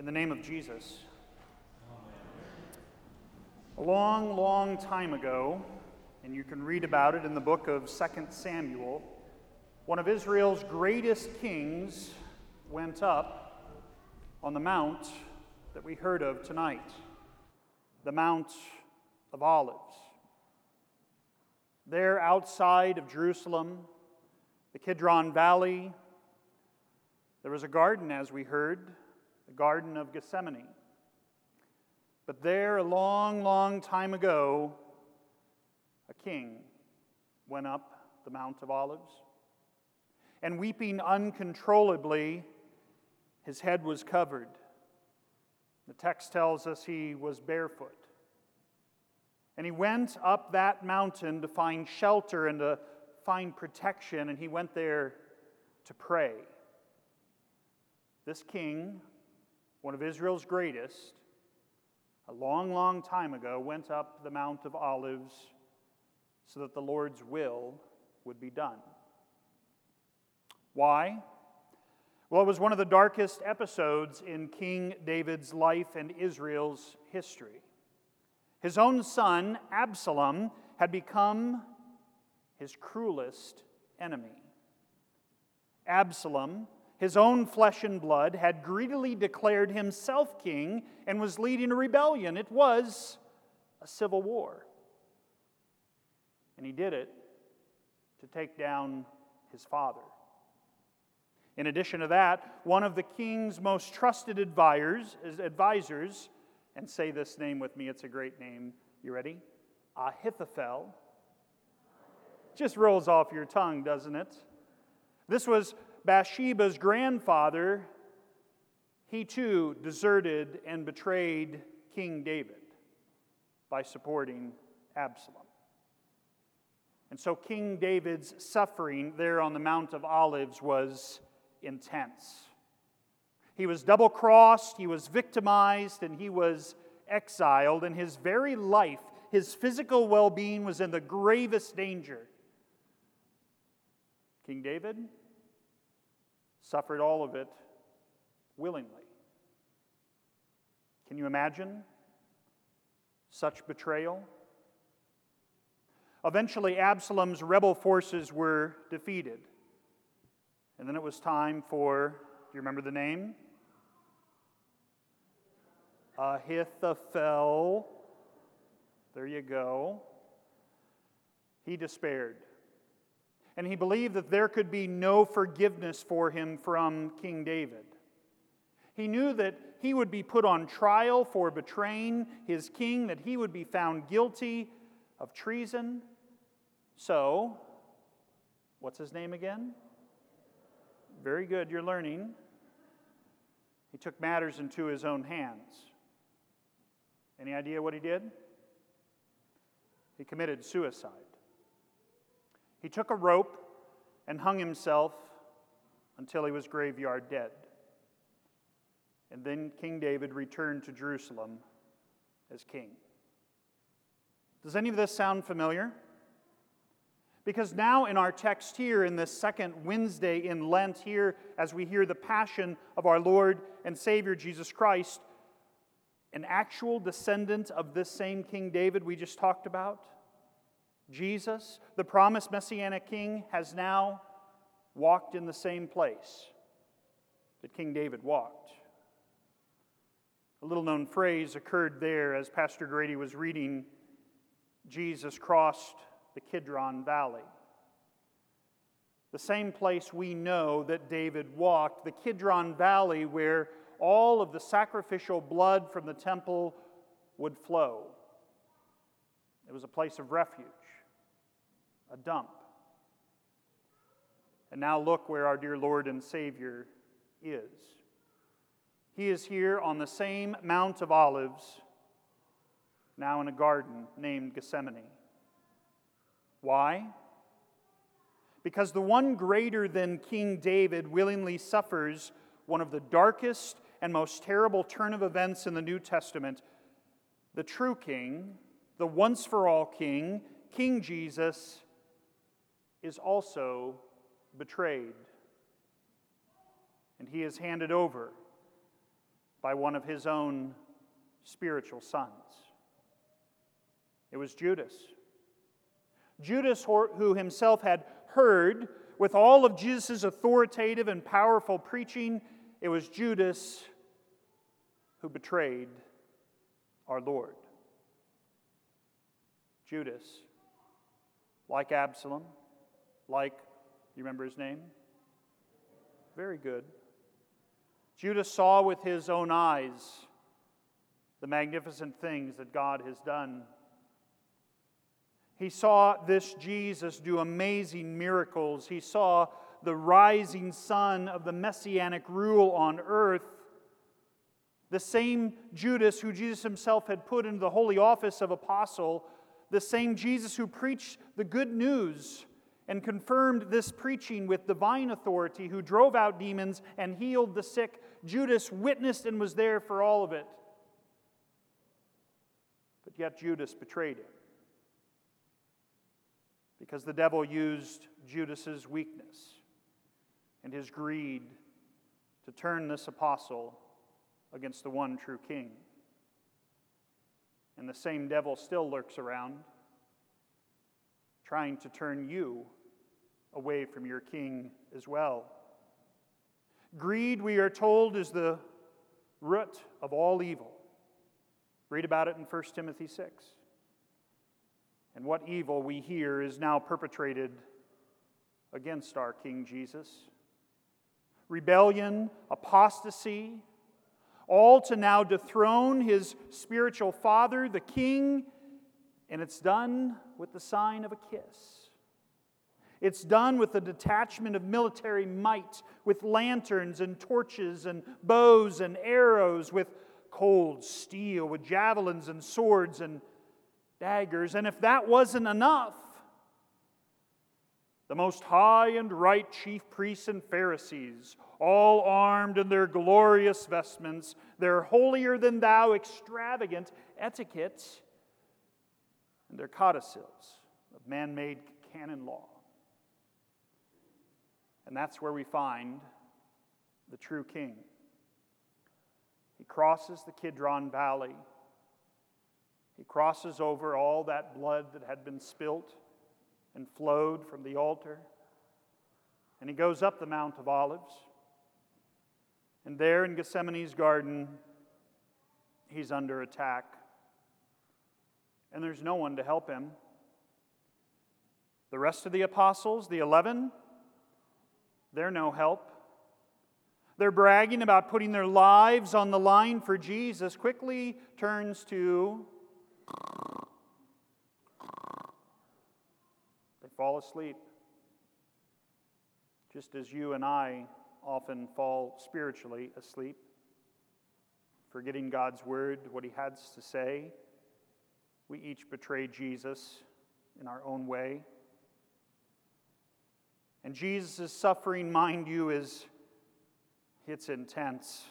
In the name of Jesus. A long, long time ago, and you can read about it in the book of 2 Samuel, one of Israel's greatest kings went up on the mount that we heard of tonight, the Mount of Olives. There, outside of Jerusalem, the Kidron Valley, there was a garden, as we heard, the Garden of Gethsemane. But there, a long, long time ago, a king went up the Mount of Olives. And weeping uncontrollably, his head was covered. The text tells us he was barefoot. And he went up that mountain to find shelter and to find protection, and he went there to pray. This king, one of Israel's greatest, a long, long time ago, went up the Mount of Olives so that the Lord's will would be done. Why? Well, it was one of the darkest episodes in King David's life and Israel's history. His own son, Absalom, had become his cruelest enemy. Absalom his own flesh and blood, had greedily declared himself king and was leading a rebellion. It was a civil war. And he did it to take down his father. In addition to that, one of the king's most trusted advisors, advisors, and say this name with me, it's a great name. You ready? Ahithophel. Just rolls off your tongue, doesn't it? This was Bathsheba's grandfather, he too deserted and betrayed King David by supporting Absalom. And so King David's suffering there on the Mount of Olives was intense. He was double crossed, he was victimized, and he was exiled, and his very life, his physical well being, was in the gravest danger. King David suffered all of it willingly. Can you imagine such betrayal? Eventually, Absalom's rebel forces were defeated. And then it was time for, do you remember the name? Ahithophel. There you go. He despaired and he believed that there could be no forgiveness for him from King David. He knew that he would be put on trial for betraying his king, that he would be found guilty of treason. So, what's his name again? Very good, you're learning. He took matters into his own hands. Any idea what he did? He committed suicide. He took a rope and hung himself until he was graveyard dead. And then King David returned to Jerusalem as king. Does any of this sound familiar? Because now, in our text here, in this second Wednesday in Lent, here, as we hear the passion of our Lord and Savior Jesus Christ, an actual descendant of this same King David we just talked about, Jesus, the promised Messianic King, has now walked in the same place that King David walked. A little known phrase occurred there as Pastor Grady was reading Jesus crossed the Kidron Valley. The same place we know that David walked, the Kidron Valley, where all of the sacrificial blood from the temple would flow. It was a place of refuge a dump. And now look where our dear Lord and Savior is. He is here on the same Mount of Olives, now in a garden named Gethsemane. Why? Because the one greater than King David willingly suffers one of the darkest and most terrible turn of events in the New Testament. The true King, the once for all King, King Jesus, is also betrayed. And he is handed over by one of his own spiritual sons. It was Judas. Judas, who himself had heard with all of Jesus' authoritative and powerful preaching, it was Judas who betrayed our Lord. Judas, like Absalom, like, you remember his name? Very good. Judas saw with his own eyes the magnificent things that God has done. He saw this Jesus do amazing miracles. He saw the rising sun of the messianic rule on earth. The same Judas who Jesus himself had put into the holy office of apostle, the same Jesus who preached the good news and confirmed this preaching with divine authority, who drove out demons and healed the sick. Judas witnessed and was there for all of it. But yet Judas betrayed him. Because the devil used Judas's weakness and his greed to turn this apostle against the one true king. And the same devil still lurks around, trying to turn you away from your king as well. Greed, we are told, is the root of all evil. Read about it in 1 Timothy 6. And what evil we hear is now perpetrated against our King Jesus rebellion, apostasy, all to now dethrone his spiritual father, the king, and it's done with the sign of a kiss. It's done with the detachment of military might, with lanterns and torches and bows and arrows, with cold steel, with javelins and swords and daggers. And if that wasn't enough, the most high and right chief priests and Pharisees, all armed in their glorious vestments, their holier than thou extravagant etiquette, and their codicils of man made canon law. And that's where we find the true king. He crosses the Kidron Valley. He crosses over all that blood that had been spilt and flowed from the altar. And he goes up the Mount of Olives. And there in Gethsemane's garden, he's under attack. And there's no one to help him. The rest of the apostles, the 11, they're no help. They're bragging about putting their lives on the line for Jesus, quickly turns to they fall asleep. Just as you and I often fall spiritually asleep, forgetting God's word, what he has to say. We each betray Jesus in our own way. And Jesus' suffering, mind you, is it's intense.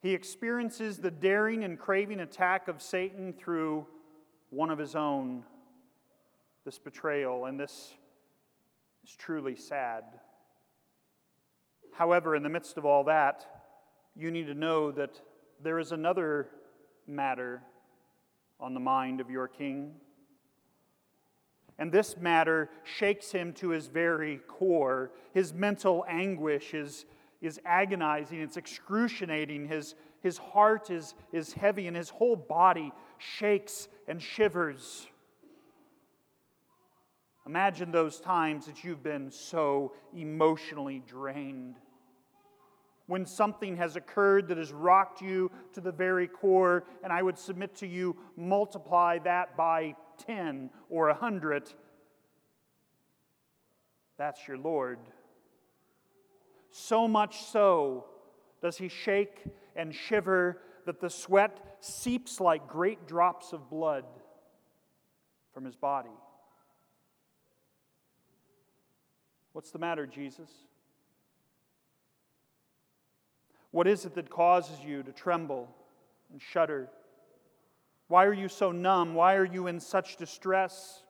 He experiences the daring and craving attack of Satan through one of his own, this betrayal, and this is truly sad. However, in the midst of all that, you need to know that there is another matter on the mind of your king. And this matter shakes him to his very core. His mental anguish is, is agonizing, it's excruciating. His, his heart is, is heavy, and his whole body shakes and shivers. Imagine those times that you've been so emotionally drained. When something has occurred that has rocked you to the very core, and I would submit to you, multiply that by 10 or 100, that's your Lord. So much so does he shake and shiver that the sweat seeps like great drops of blood from his body. What's the matter, Jesus? What is it that causes you to tremble and shudder? Why are you so numb? Why are you in such distress?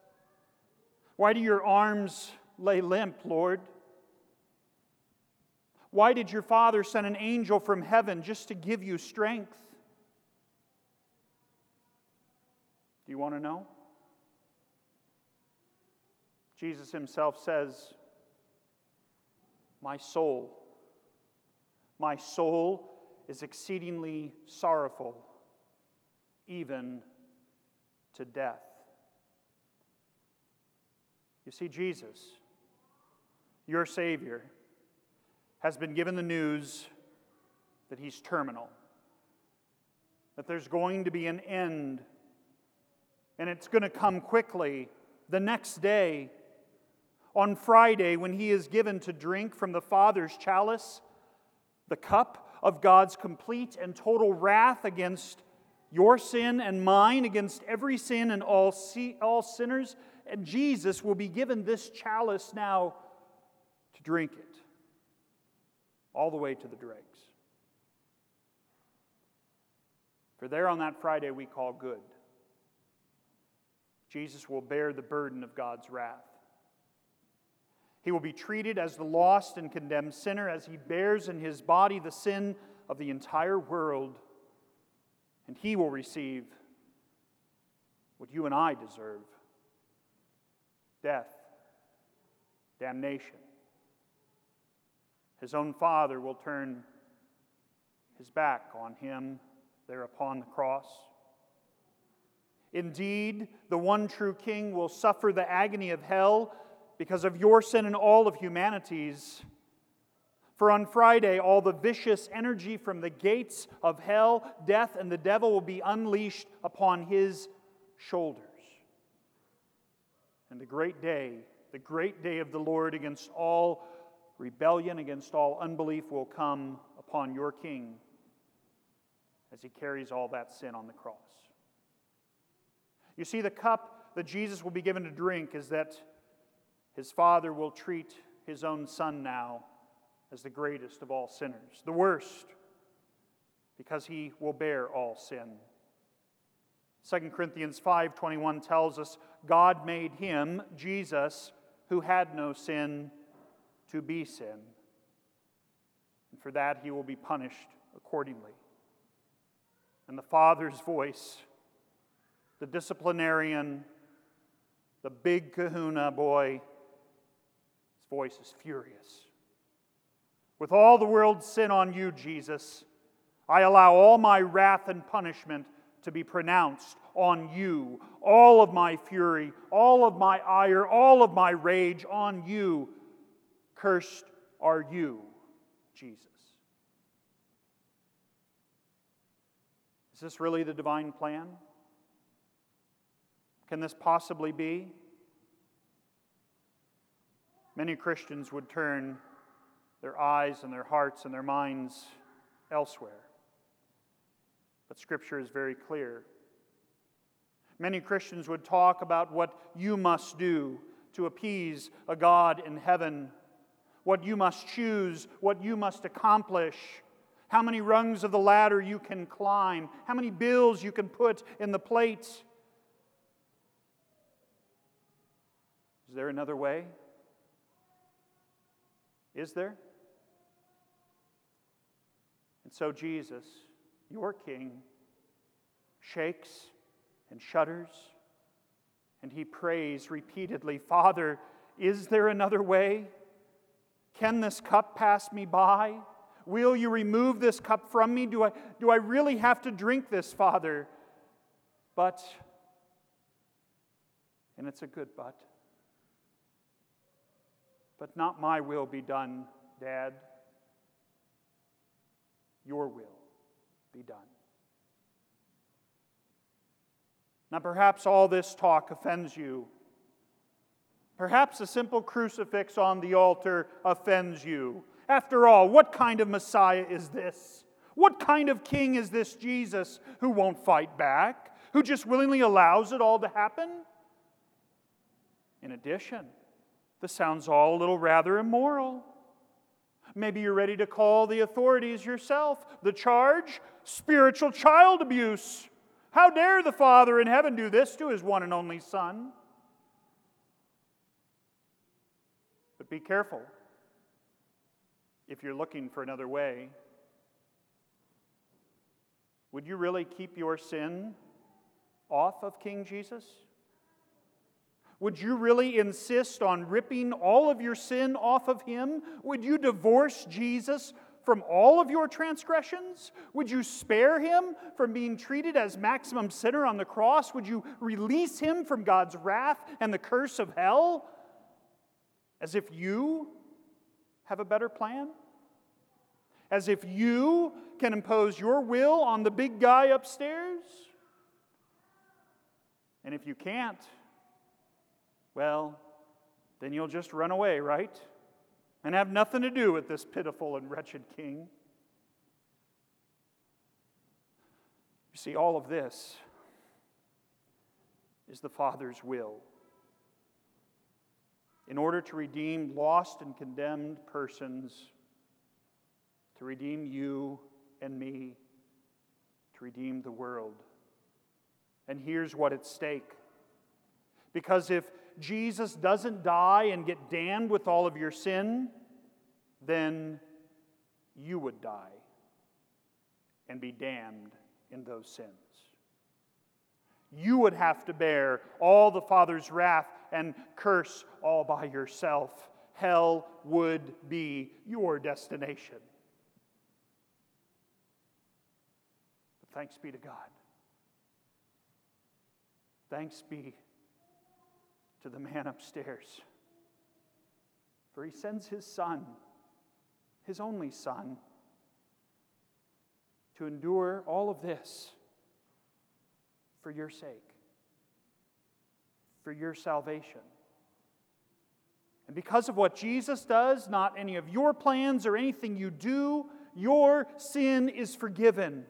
Why do your arms lay limp, Lord? Why did your father send an angel from heaven just to give you strength? Do you want to know? Jesus himself says, My soul, my soul is exceedingly sorrowful, even to death. You see, Jesus, your Savior, has been given the news that he's terminal, that there's going to be an end, and it's going to come quickly the next day. On Friday, when he is given to drink from the Father's chalice, the cup of God's complete and total wrath against your sin and mine, against every sin and all, all sinners, and Jesus will be given this chalice now to drink it all the way to the dregs. For there on that Friday we call good, Jesus will bear the burden of God's wrath. He will be treated as the lost and condemned sinner as he bears in his body the sin of the entire world, and he will receive what you and I deserve death, damnation his own father will turn his back on him there upon the cross. Indeed, the one true King will suffer the agony of hell because of your sin and all of humanity's. For on Friday, all the vicious energy from the gates of hell, death, and the devil will be unleashed upon his shoulders. And the great day, the great day of the Lord against all rebellion against all unbelief will come upon your king as he carries all that sin on the cross. You see, the cup that Jesus will be given to drink is that his father will treat his own son now as the greatest of all sinners, the worst, because he will bear all sin. 2 Corinthians 5:21 tells us God made him, Jesus, who had no sin, to be sin. And for that, he will be punished accordingly. And the Father's voice, the disciplinarian, the big kahuna boy, his voice is furious. With all the world's sin on you, Jesus, I allow all my wrath and punishment to be pronounced on you. All of my fury, all of my ire, all of my rage on you Cursed are you, Jesus. Is this really the divine plan? Can this possibly be? Many Christians would turn their eyes and their hearts and their minds elsewhere. But Scripture is very clear. Many Christians would talk about what you must do to appease a God in heaven what you must choose, what you must accomplish, how many rungs of the ladder you can climb, how many bills you can put in the plate. Is there another way? Is there? And so Jesus, your King, shakes and shudders, and he prays repeatedly Father, is there another way? Can this cup pass me by? Will you remove this cup from me? Do I, do I really have to drink this, Father? But, and it's a good but, but not my will be done, Dad. Your will be done. Now, perhaps all this talk offends you. Perhaps a simple crucifix on the altar offends you. After all, what kind of Messiah is this? What kind of king is this Jesus who won't fight back, who just willingly allows it all to happen? In addition, this sounds all a little rather immoral. Maybe you're ready to call the authorities yourself. The charge? Spiritual child abuse. How dare the Father in heaven do this to his one and only Son? But be careful. if you're looking for another way, would you really keep your sin off of King Jesus? Would you really insist on ripping all of your sin off of him? Would you divorce Jesus from all of your transgressions? Would you spare him from being treated as maximum sinner on the cross? Would you release him from God's wrath and the curse of hell? As if you have a better plan? As if you can impose your will on the big guy upstairs? And if you can't, well, then you'll just run away, right? And have nothing to do with this pitiful and wretched king. You see, all of this is the Father's will. In order to redeem lost and condemned persons, to redeem you and me, to redeem the world. And here's what at stake. Because if Jesus doesn't die and get damned with all of your sin, then you would die and be damned in those sins. You would have to bear all the Father's wrath and curse all by yourself. Hell would be your destination. But thanks be to God. Thanks be to the man upstairs. For he sends his son, his only son, to endure all of this for your sake, for your salvation. And because of what Jesus does, not any of your plans or anything you do, your sin is forgiven.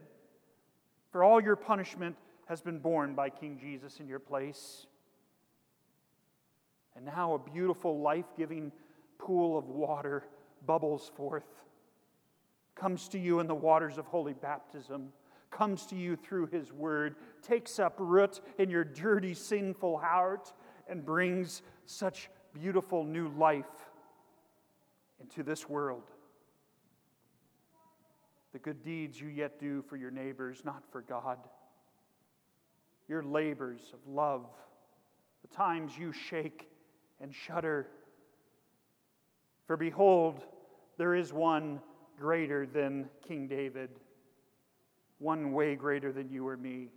For all your punishment has been borne by King Jesus in your place. And now a beautiful, life giving pool of water bubbles forth, comes to you in the waters of holy baptism, comes to you through his word, takes up root in your dirty, sinful heart, and brings such beautiful new life into this world. The good deeds you yet do for your neighbors, not for God. Your labors of love, the times you shake and shudder. For behold, there is one greater than King David, one way greater than you or me.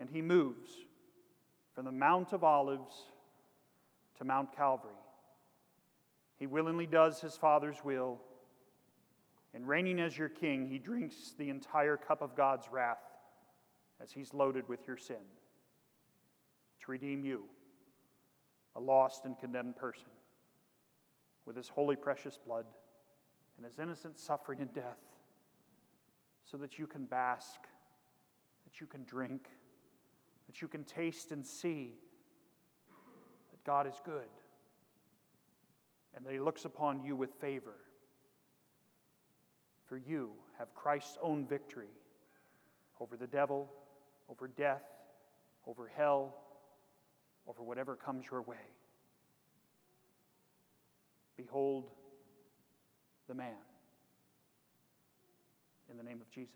And he moves from the Mount of Olives to Mount Calvary. He willingly does his Father's will. And reigning as your king, he drinks the entire cup of God's wrath as he's loaded with your sin to redeem you a lost and condemned person with his holy, precious blood and his innocent suffering and death so that you can bask, that you can drink, that you can taste and see that God is good and that he looks upon you with favor. For you have Christ's own victory over the devil, over death, over hell over whatever comes your way. Behold the man in the name of Jesus.